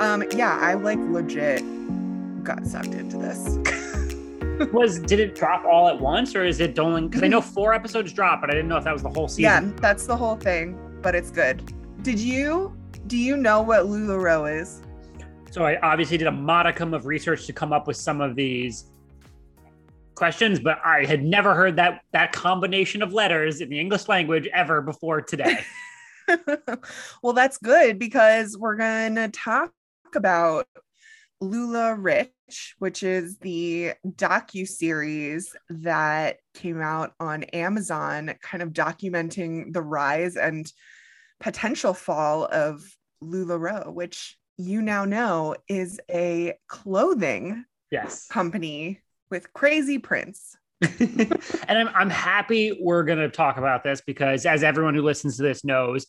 Um, yeah, I like legit got sucked into this. was did it drop all at once or is it only because I know four episodes drop, but I didn't know if that was the whole season. yeah, that's the whole thing, but it's good. Did you do you know what LuLaRoe is? So I obviously did a modicum of research to come up with some of these questions, but I had never heard that that combination of letters in the English language ever before today. well, that's good because we're going to talk about LuLaRich, which is the docu series that came out on Amazon, kind of documenting the rise and potential fall of LuLaRoe, which you now know is a clothing yes. company with crazy prints. and I'm, I'm happy we're going to talk about this because, as everyone who listens to this knows,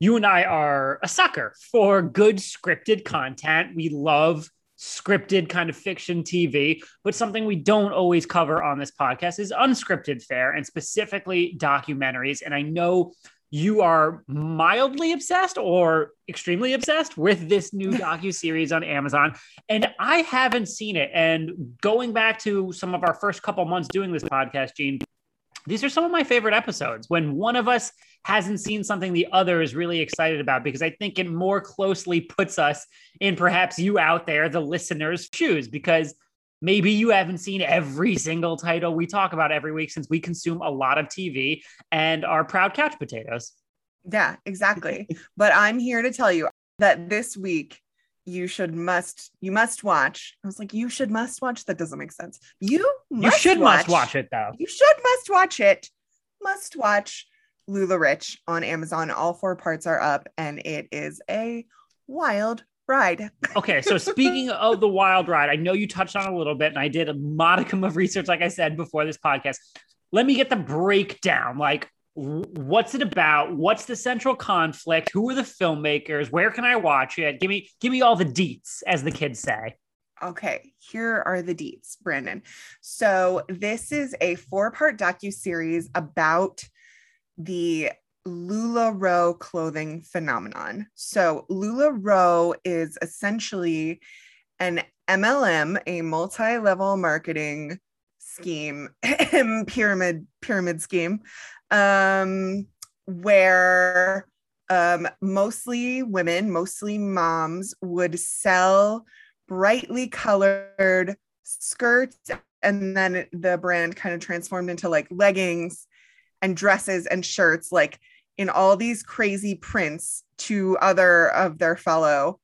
you and I are a sucker for good scripted content. We love scripted kind of fiction TV, but something we don't always cover on this podcast is unscripted fare and specifically documentaries. And I know you are mildly obsessed or extremely obsessed with this new docu series on Amazon and I haven't seen it and going back to some of our first couple months doing this podcast Gene these are some of my favorite episodes when one of us hasn't seen something the other is really excited about because I think it more closely puts us in perhaps you out there, the listeners' shoes, because maybe you haven't seen every single title we talk about every week since we consume a lot of TV and are proud couch potatoes. Yeah, exactly. but I'm here to tell you that this week you should must you must watch. I was like, you should must watch. That doesn't make sense. You you should watch, must watch it though. You should must watch it. Must watch LuLaRich on Amazon. All four parts are up, and it is a wild ride. okay, so speaking of the wild ride, I know you touched on a little bit, and I did a modicum of research, like I said before this podcast. Let me get the breakdown. Like, what's it about? What's the central conflict? Who are the filmmakers? Where can i watch it? Give me give me all the deets as the kids say. Okay here are the deets brandon. So this is a four part docu series about the LuLaRoe clothing phenomenon. So, LuLaRoe is essentially an MLM, a multi level marketing scheme, pyramid pyramid scheme um, where um, mostly women, mostly moms, would sell brightly colored skirts. And then the brand kind of transformed into like leggings and dresses and shirts, like in all these crazy prints to other of their fellow,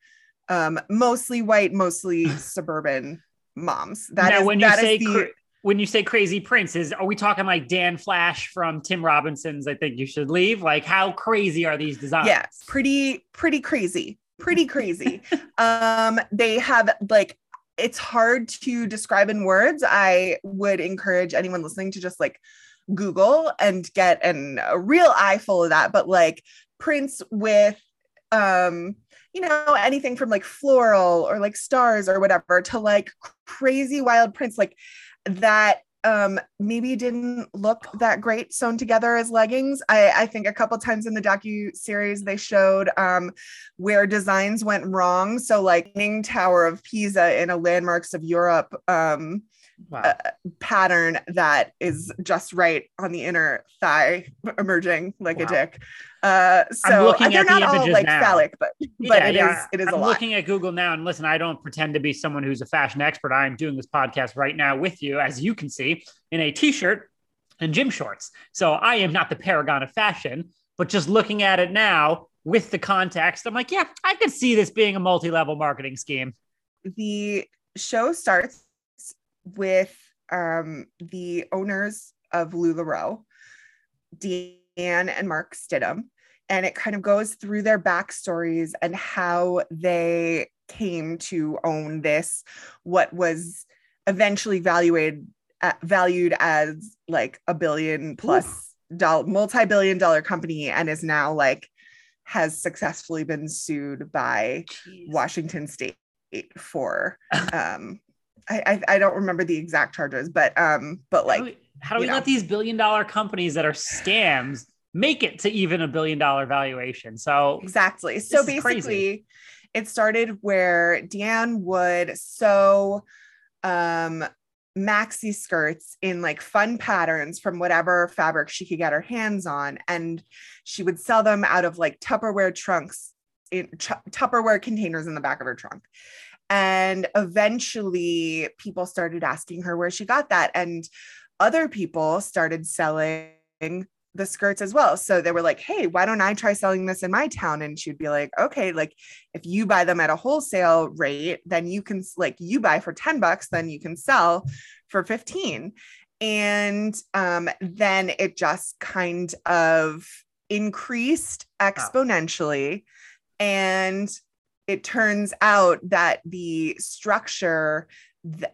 um, mostly white, mostly suburban moms. That now, is, when you say the, when you say crazy prince is are we talking like Dan Flash from Tim Robinson's I think you should leave? Like how crazy are these designs? Yeah, pretty pretty crazy. Pretty crazy. um they have like it's hard to describe in words. I would encourage anyone listening to just like Google and get an, a real eye full of that, but like prints with um you know anything from like floral or like stars or whatever to like crazy wild prints like that um maybe didn't look that great sewn together as leggings i i think a couple times in the docu series they showed um where designs went wrong so like Leaning tower of pisa in a landmarks of europe um wow. uh, pattern that is just right on the inner thigh emerging like wow. a dick uh, so they're not the all like now. phallic, but but yeah, it yeah. is it is I'm a lot. looking at Google now, and listen, I don't pretend to be someone who's a fashion expert. I am doing this podcast right now with you, as you can see, in a t-shirt and gym shorts. So I am not the paragon of fashion, but just looking at it now with the context, I'm like, yeah, I could see this being a multi-level marketing scheme. The show starts with um, the owners of LuLaRoe, Deanne and Mark Stidham, and it kind of goes through their backstories and how they came to own this what was eventually valued uh, valued as like a billion plus dollar multi-billion dollar company and is now like has successfully been sued by Jeez. Washington state for um I, I, I don't remember the exact charges but um but like how do we, how do we let these billion dollar companies that are scams make it to even a billion dollar valuation. So exactly. So basically, it started where Deanne would sew um, maxi skirts in like fun patterns from whatever fabric she could get her hands on. And she would sell them out of like Tupperware trunks, in Tupperware containers in the back of her trunk. And eventually people started asking her where she got that. And other people started selling the skirts as well. So they were like, hey, why don't I try selling this in my town? And she'd be like, okay, like if you buy them at a wholesale rate, then you can, like, you buy for 10 bucks, then you can sell for 15. And um, then it just kind of increased exponentially. And it turns out that the structure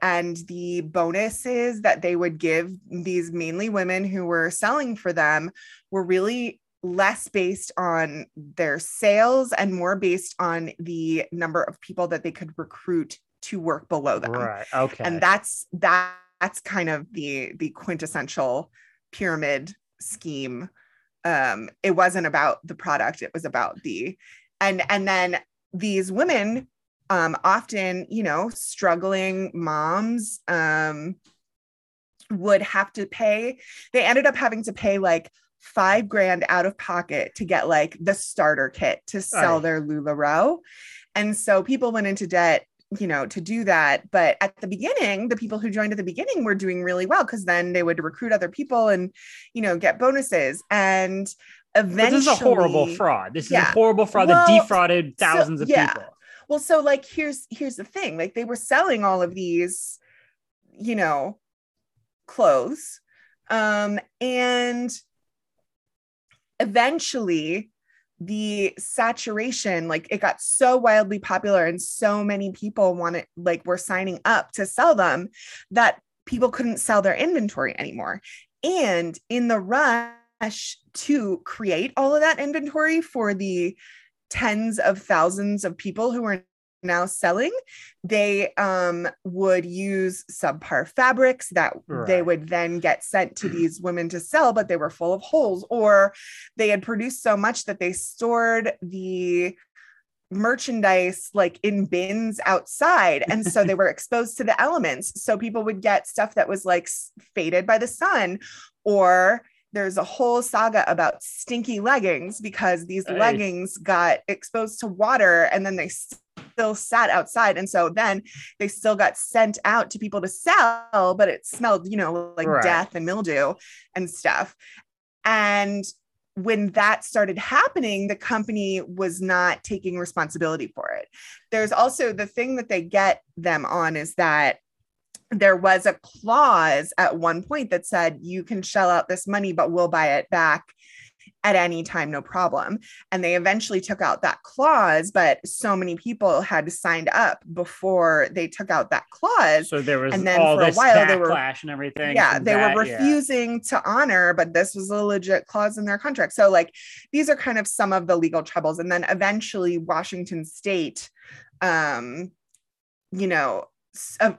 and the bonuses that they would give these mainly women who were selling for them were really less based on their sales and more based on the number of people that they could recruit to work below them. Right. Okay. And that's that that's kind of the the quintessential pyramid scheme. Um it wasn't about the product, it was about the and and then these women um, often, you know, struggling moms um, would have to pay. They ended up having to pay like five grand out of pocket to get like the starter kit to sell right. their LuLaRoe. And so people went into debt, you know, to do that. But at the beginning, the people who joined at the beginning were doing really well because then they would recruit other people and, you know, get bonuses. And eventually, but this is a horrible fraud. This is yeah. a horrible fraud well, that defrauded thousands so, of yeah. people. Well, so like here's here's the thing. Like they were selling all of these, you know, clothes. Um, and eventually the saturation like it got so wildly popular and so many people wanted like were signing up to sell them that people couldn't sell their inventory anymore and in the rush to create all of that inventory for the tens of thousands of people who are now selling they um, would use subpar fabrics that right. they would then get sent to these women to sell but they were full of holes or they had produced so much that they stored the merchandise like in bins outside and so they were exposed to the elements so people would get stuff that was like faded by the sun or there's a whole saga about stinky leggings because these leggings got exposed to water and then they still sat outside and so then they still got sent out to people to sell but it smelled you know like right. death and mildew and stuff and when that started happening, the company was not taking responsibility for it. There's also the thing that they get them on is that there was a clause at one point that said you can shell out this money but we'll buy it back at any time no problem. And they eventually took out that clause but so many people had signed up before they took out that clause. So there was and then for a while they were clash and everything yeah they that, were refusing yeah. to honor but this was a legit clause in their contract. So like these are kind of some of the legal troubles. And then eventually washington state um you know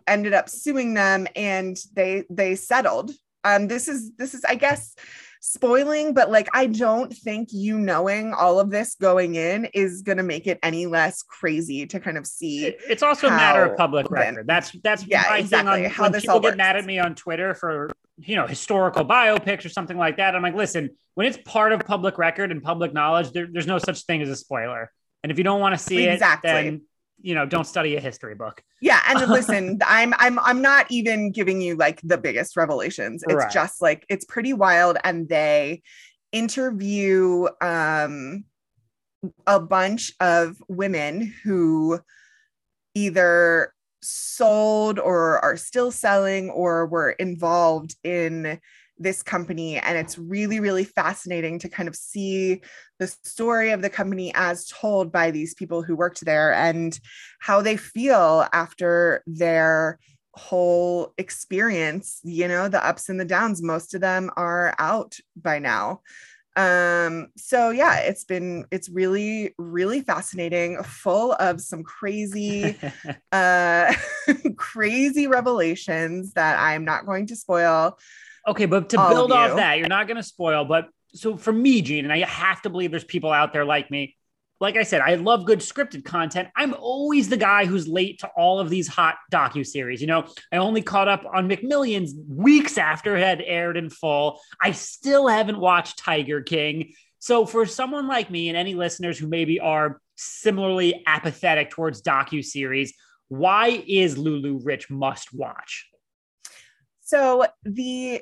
ended up suing them and they they settled. Um this is this is i guess spoiling but like i don't think you knowing all of this going in is going to make it any less crazy to kind of see it's also a matter of public record. that's that's yeah exactly. on, how when this people get mad at me on twitter for you know historical biopics or something like that i'm like listen when it's part of public record and public knowledge there, there's no such thing as a spoiler. And if you don't want to see exactly. it then you know don't study a history book yeah and listen i'm i'm i'm not even giving you like the biggest revelations it's right. just like it's pretty wild and they interview um a bunch of women who either sold or are still selling or were involved in this company. And it's really, really fascinating to kind of see the story of the company as told by these people who worked there and how they feel after their whole experience, you know, the ups and the downs. Most of them are out by now. Um, so yeah, it's been it's really, really fascinating, full of some crazy, uh crazy revelations that I'm not going to spoil. Okay, but to build off that, you're not going to spoil. But so for me, Gene, and I have to believe there's people out there like me. like I said, I love good scripted content. I'm always the guy who's late to all of these hot docu series. You know, I only caught up on McMillions weeks after it had aired in full. I still haven't watched Tiger King. So for someone like me and any listeners who maybe are similarly apathetic towards docu series, why is LuLaRich must watch? So the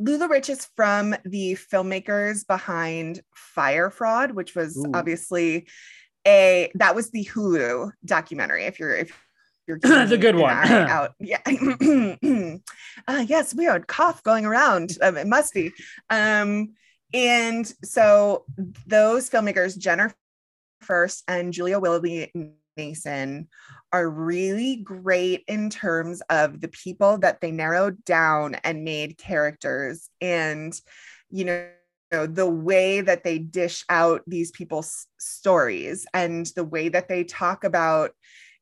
LuLaRich is from the filmmakers behind Fyre Fraud, which was Ooh. obviously a that was the Hulu documentary. If you're if you're the good one out, yeah. uh, yes, weird cough going around. Um, it must be. Um, and so those filmmakers, Jennifer Furst and Julia Willoughby Nason are really great in terms of the people that they narrowed down and made characters and you know the way that they dish out these people's stories and the way that they talk about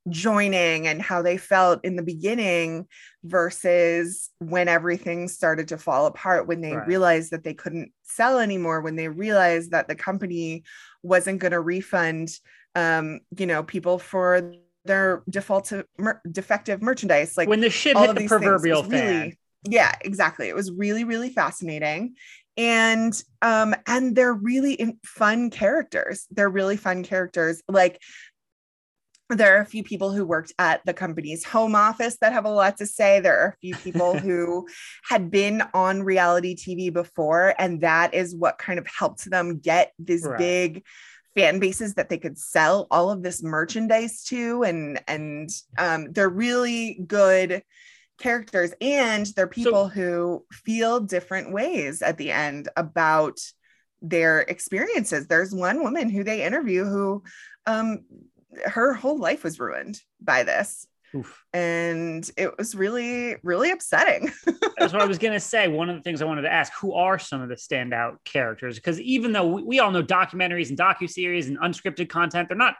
joining and how they felt in the beginning versus when everything started to fall apart when they right. realized that they couldn't sell anymore when they realized that the company wasn't going to refund um, you know, people for their default to mer- defective merchandise. Like when the shit hit the proverbial fan. Really, yeah, exactly. It was really, really fascinating. And um, and they're really in- fun characters. They're really fun characters. Like there are a few people who worked at the company's home office that have a lot to say. There are a few people who had been on reality TV before, and that is what kind of helped them get this right. big fan bases that they could sell all of this merchandise to and and um, they're really good characters and they're people so, who feel different ways at the end about their experiences. There's one woman who they interview who um her whole life was ruined by this Oof. And it was really, really upsetting. That's what I was going to say. One of the things I wanted to ask who are some of the standout characters? Because even though we, we all know documentaries and docu-series and unscripted content, they're not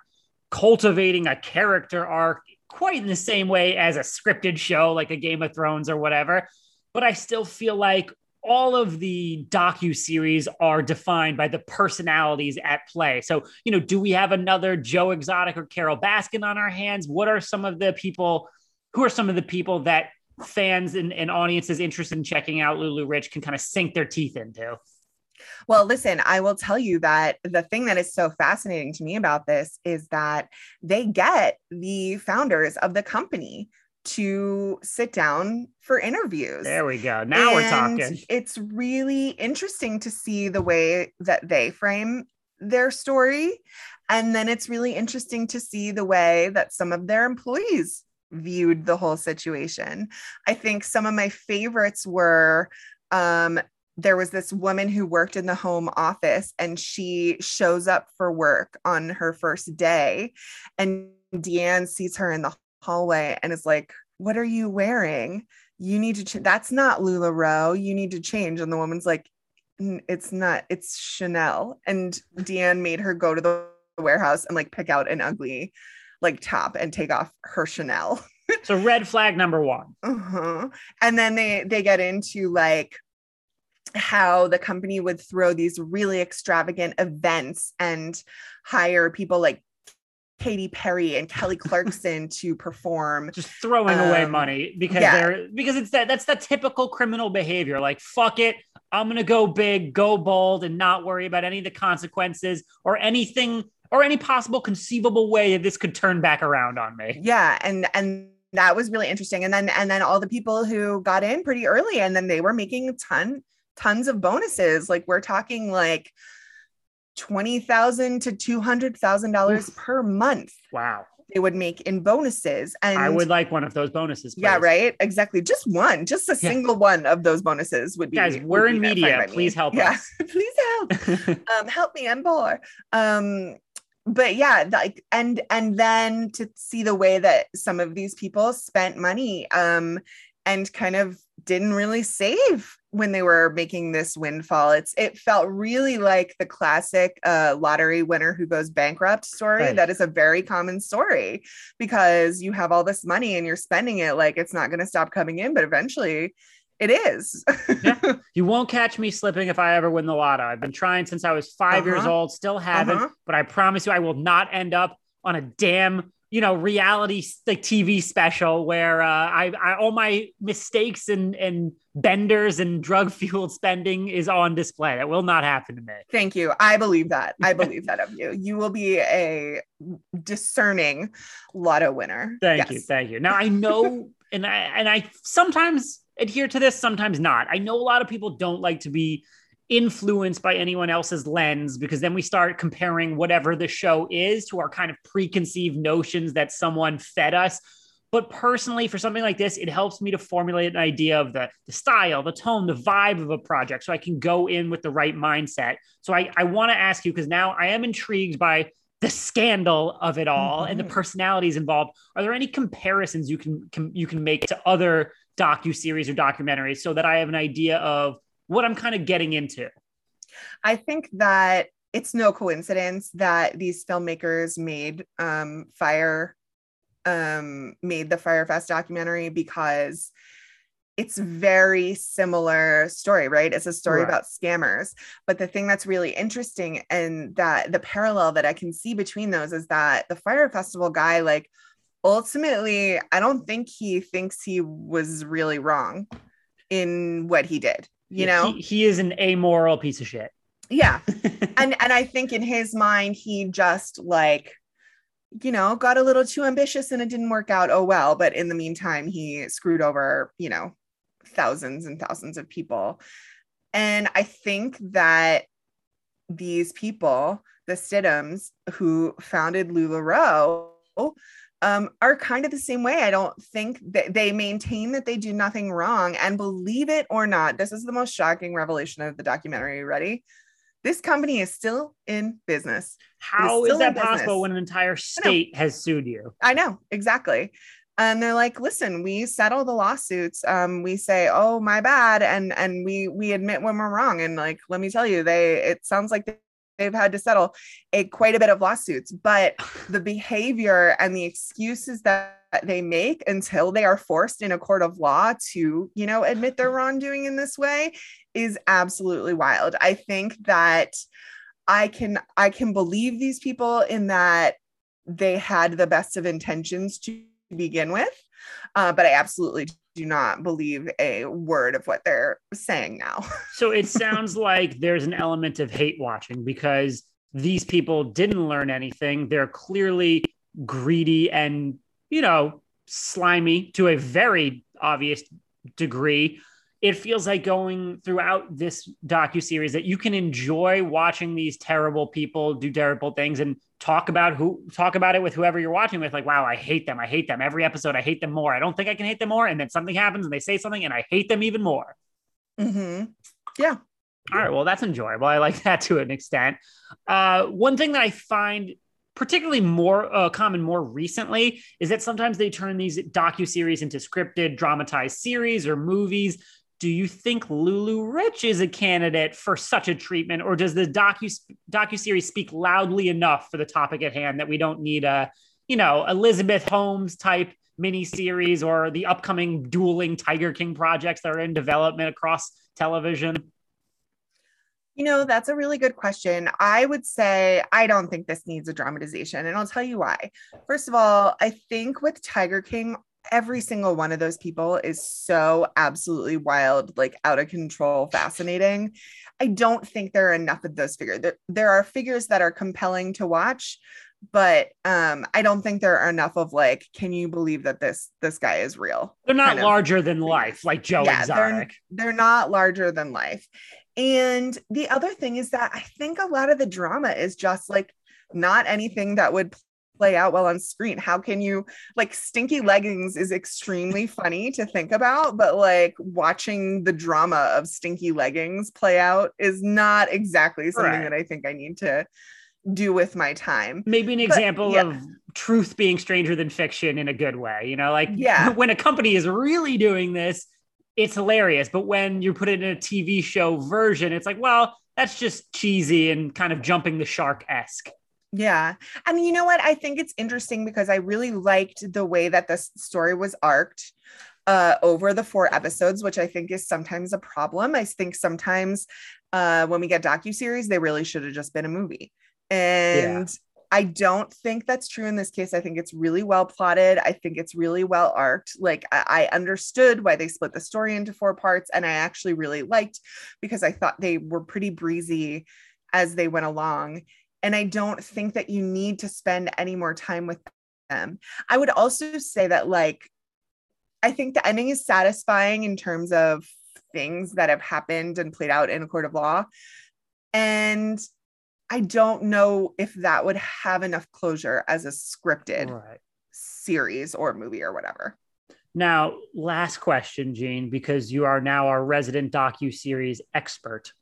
cultivating a character arc quite in the same way as a scripted show like a Game of Thrones or whatever. But I still feel like all of the docu series are defined by the personalities at play. So, you know, do we have another Joe Exotic or Carole Baskin on our hands? What are some of the people? Who are some of the people that fans and, and audiences interested in checking out LuLaRich can kind of sink their teeth into? Well, listen, I will tell you that the thing that is so fascinating to me about this is that they get the founders of the company to sit down for interviews. There we go. Now and we're talking. It's really interesting to see the way that they frame their story. And then it's really interesting to see the way that some of their employees viewed the whole situation. I think some of my favorites were um, there was this woman who worked in the home office and she shows up for work on her first day and Deanne sees her in the hallway and is like, What are you wearing? You need to, ch- that's not LuLaRoe. You need to change. And the woman's like, It's not, it's Chanel. And Deanne made her go to the warehouse and like pick out an ugly like top and take off her Chanel. so red flag number one. Uh-huh. And then they they get into like how the company would throw these really extravagant events and hire people like Katy Perry and Kelly Clarkson to perform. Just throwing um, away money because yeah. they're because it's that that's the typical criminal behavior. Like fuck it, I'm gonna go big, go bold, and not worry about any of the consequences or anything or any possible conceivable way that this could turn back around on me. Yeah, and and that was really interesting. And then and then all the people who got in pretty early and then they were making ton tons of bonuses. Like we're talking like twenty thousand to two hundred thousand dollars per month. Wow. They would make in bonuses. And I would like one of those bonuses. Please. Yeah, right. Exactly. Just one, just a yeah. single one of those bonuses would be. Guys, we're in media. Please help yeah. us. Please help. um, help me. I'm poor. Um, but yeah, like and and then to see the way that some of these people spent money um and kind of didn't really save when they were making this windfall it's it felt really like the classic uh, lottery winner who goes bankrupt story right. that is a very common story because you have all this money and you're spending it like it's not going to stop coming in but eventually It is. yeah. You won't catch me slipping if I ever win the lotto. I've been trying since I was 5 uh-huh. years old, still haven't, uh-huh. but I promise you I will not end up on a damn you know reality like TV special where uh, I, I all my mistakes and and benders and drug fueled spending is on display. That will not happen to me. Thank you. I believe that. I believe that of you. You will be a discerning lotto winner. Thank yes. you. Thank you. Now I know, and I and I sometimes adhere to this, sometimes not. I know a lot of people don't like to be influenced by anyone else's lens because then we start comparing whatever the show is to our kind of preconceived notions that someone fed us. But personally, for something like this, it helps me to formulate an idea of the, the style, the tone, the vibe of a project so I can go in with the right mindset. So I, I want to ask you because now I am intrigued by the scandal of it all mm-hmm. and the mm-hmm. personalities involved. Are there any comparisons you can, can you can make to other docu series or documentaries so that I have an idea of what I'm kind of getting into. I think that it's no coincidence that these filmmakers made um, Fyre um, made the Fyre Fest documentary because it's very similar story, right? It's a story right. about scammers. But the thing that's really interesting and that the parallel that I can see between those is that the Fyre Festival guy, like, ultimately, I don't think he thinks he was really wrong in what he did you know he, he is an amoral piece of shit. Yeah. And and i think in his mind he just like you know got a little too ambitious and it didn't work out. Oh well. But in the meantime he screwed over you know thousands and thousands of people. And i think that these people the stidhams who founded lularoe um, are kind of the same way. I don't think that they maintain that they do nothing wrong. And believe it or not, this is the most shocking revelation of the documentary. Ready? This company is still in business. How is, is that possible when an entire state has sued you? I know, exactly. And they're like, listen, we settle the lawsuits. Um, we say, oh, my bad. And and we we admit when we're wrong. And like, let me tell you, they it sounds like they've had to settle a quite a bit of lawsuits but the behavior and the excuses that they make until they are forced in a court of law to you know admit their wrongdoing in this way is absolutely wild. I think that i can i can believe these people in that they had the best of intentions to begin with uh, but i absolutely do not believe a word of what they're saying now. so it sounds like there's an element of hate watching because these people didn't learn anything. They're clearly greedy and, you know, slimy to a very obvious degree. It feels like going throughout this docu series that you can enjoy watching these terrible people do terrible things and talk about who talk about it with whoever you're watching with. Like wow i hate them. I hate them. Every episode i hate them more. I don't think i can hate them more. And then something happens and they say something and i hate them even more. Mm-hmm. yeah. All right. Well that's enjoyable. I like that to an extent. Uh, one thing that i find particularly more uh, common more recently is that sometimes they turn these docu series into scripted dramatized series or movies do you think LuLaRich is a candidate for such a treatment, or does the docu series speak loudly enough for the topic at hand that we don't need a, you know, Elizabeth Holmes type miniseries or the upcoming dueling Tiger King projects that are in development across television? You know, that's a really good question. I would say I don't think this needs a dramatization, and I'll tell you why. First of all, I think with Tiger King, every single one of those people is so absolutely wild, like out of control, fascinating. I don't think there are enough of those figures. There, there are figures that are compelling to watch, but um, I don't think there are enough of like, can you believe that this this guy is real? They're not larger than life, like Joe yeah, Exotic. They're, they're not larger than life. And the other thing is that I think a lot of the drama is just like not anything that would play out well on screen. How can you like stinky leggings is extremely funny to think about, but like watching the drama of stinky leggings play out is not exactly something right. that I think I need to do with my time. Maybe an but, example yeah. of truth being stranger than fiction in a good way, you know, like yeah. when a company is really doing this, it's hilarious. But when you put it in a TV show version, it's like, well, that's just cheesy and kind of jumping the shark esque. Yeah. And you know what? I think it's interesting because I really liked the way that the story was arced. uh, over the four episodes, which I think is sometimes a problem. I think sometimes uh, when we get docu series, they really should have just been a movie, and. Yeah. I don't think that's true in this case. I think it's really well plotted. I think it's really well arced. Like I, I, understood why they split the story into four parts, and I actually really liked because I thought they were pretty breezy as they went along. And I don't think that you need to spend any more time with them. I would also say that, like, I think the ending is satisfying in terms of things that have happened and played out in a court of law. And I don't know if that would have enough closure as a scripted right. series or movie or whatever. Now, last question, Gene, because you are now our resident docu series expert,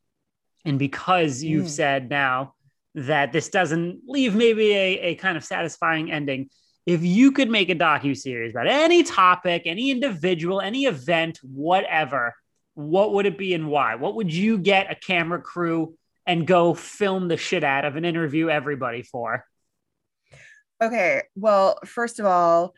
and because you've mm. said now that this doesn't leave maybe a, a kind of satisfying ending. If you could make a docu series about any topic, any individual, any event, whatever, what would it be and why? What would you get a camera crew and go film the shit out of and interview everybody for? Okay, well, first of all,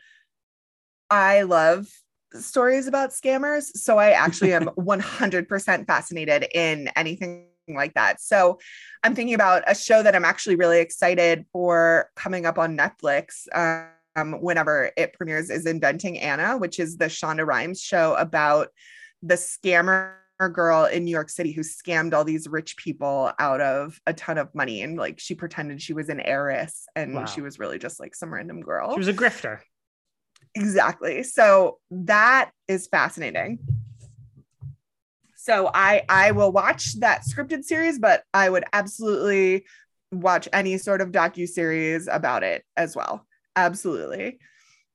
I love stories about scammers, so I actually am 100% fascinated in anything like that. So I'm thinking about a show that I'm actually really excited for coming up on Netflix. Um, whenever it premieres is Inventing Anna, which is the Shonda Rhimes show about the scammer girl in New York City who scammed all these rich people out of a ton of money. And like she pretended she was an heiress and wow. she was really just like some random girl. She was a grifter. Exactly. So that is fascinating so I I will watch that scripted series, but I would absolutely watch any sort of docu series about it as well. Absolutely.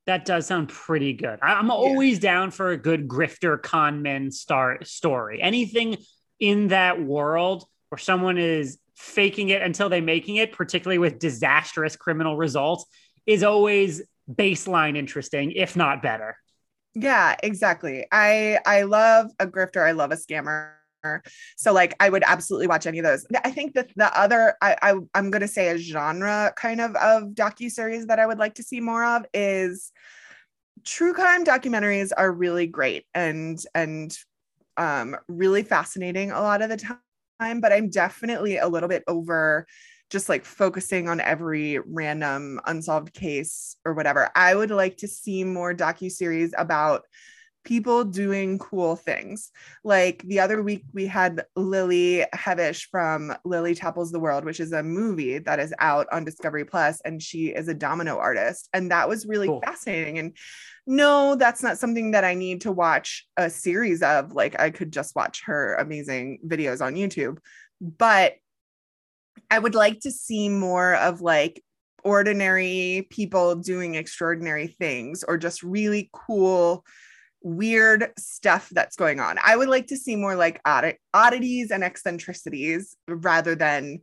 That does sound pretty good. I'm always yeah. down for a good grifter conman star story. Anything in that world where someone is faking it until they're making it, particularly with disastrous criminal results, is always baseline interesting, if not better. Yeah, exactly. I I love a grifter. I love a scammer. So like I would absolutely watch any of those. I think that the other I, I I'm gonna say a genre kind of of docu series that I would like to see more of is true crime documentaries are really great and and um really fascinating a lot of the time. But I'm definitely a little bit over just like focusing on every random unsolved case or whatever. I would like to see more docu series about people doing cool things. Like the other week, we had Lily Hevesh from Lily Topples the World, which is a movie that is out on Discovery Plus, and she is a domino artist. And that was really cool. fascinating. And no, that's not something that I need to watch a series of. Like I could just watch her amazing videos on YouTube. But I would like to see more of like ordinary people doing extraordinary things or just really cool weird stuff that's going on. I would like to see more like odd- oddities and eccentricities rather than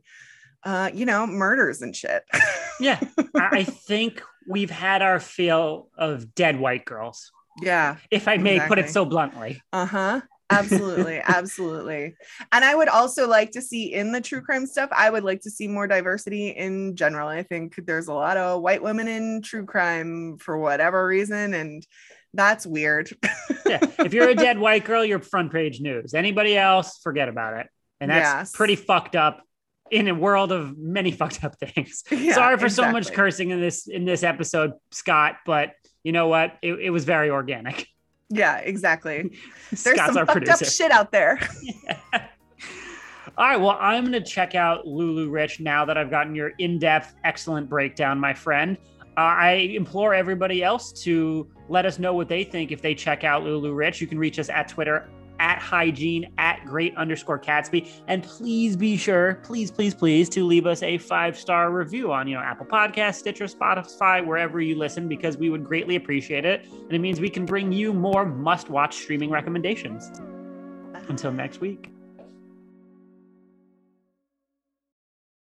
uh, you know, murders and shit. yeah. I think we've had our fill of dead white girls. Yeah. If I may exactly. put it so bluntly. Uh-huh absolutely absolutely. And i would also like to see in the true crime stuff i would like to see more diversity in general. I think there's a lot of white women in true crime for whatever reason and that's weird. Yeah if you're a dead white girl you're front page news. Anybody else forget about it. And that's yes. pretty fucked up in a world of many fucked up things. Yeah, sorry for exactly. so much cursing in this in this episode scott but you know what? It, it was very organic yeah, exactly. There's Scott's some fucked up shit out there. yeah. All right. Well, I'm going to check out LuLaRich now that I've gotten your in depth, excellent breakdown, my friend. Uh, I implore everybody else to let us know what they think if they check out LuLaRich. You can reach us at Twitter at hygiene at great underscore Catsby. And please be sure, please, please, please, to leave us a five star review on, you know, Apple Podcast, Stitcher, Spotify, wherever you listen, because we would greatly appreciate it. And it means we can bring you more must watch streaming recommendations. Until next week.